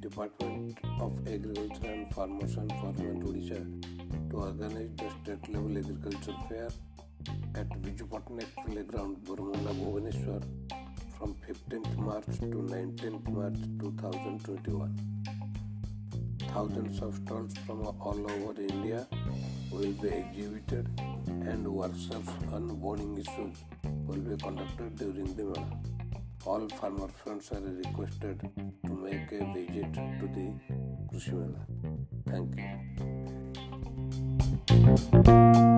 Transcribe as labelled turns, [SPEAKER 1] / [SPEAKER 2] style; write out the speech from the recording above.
[SPEAKER 1] Department of Agriculture and Farmers and Farmers Odisha to organize the state level agriculture fair at Biju Patnaik Playground, Baramunda, Bhubaneswar from 15th March to 19th March 2021. Thousands of stalls from all over India will be exhibited and workshops on boarding issues will be conducted during the Mela. All farmer friends are requested to make a visit to the Krushi Thank you.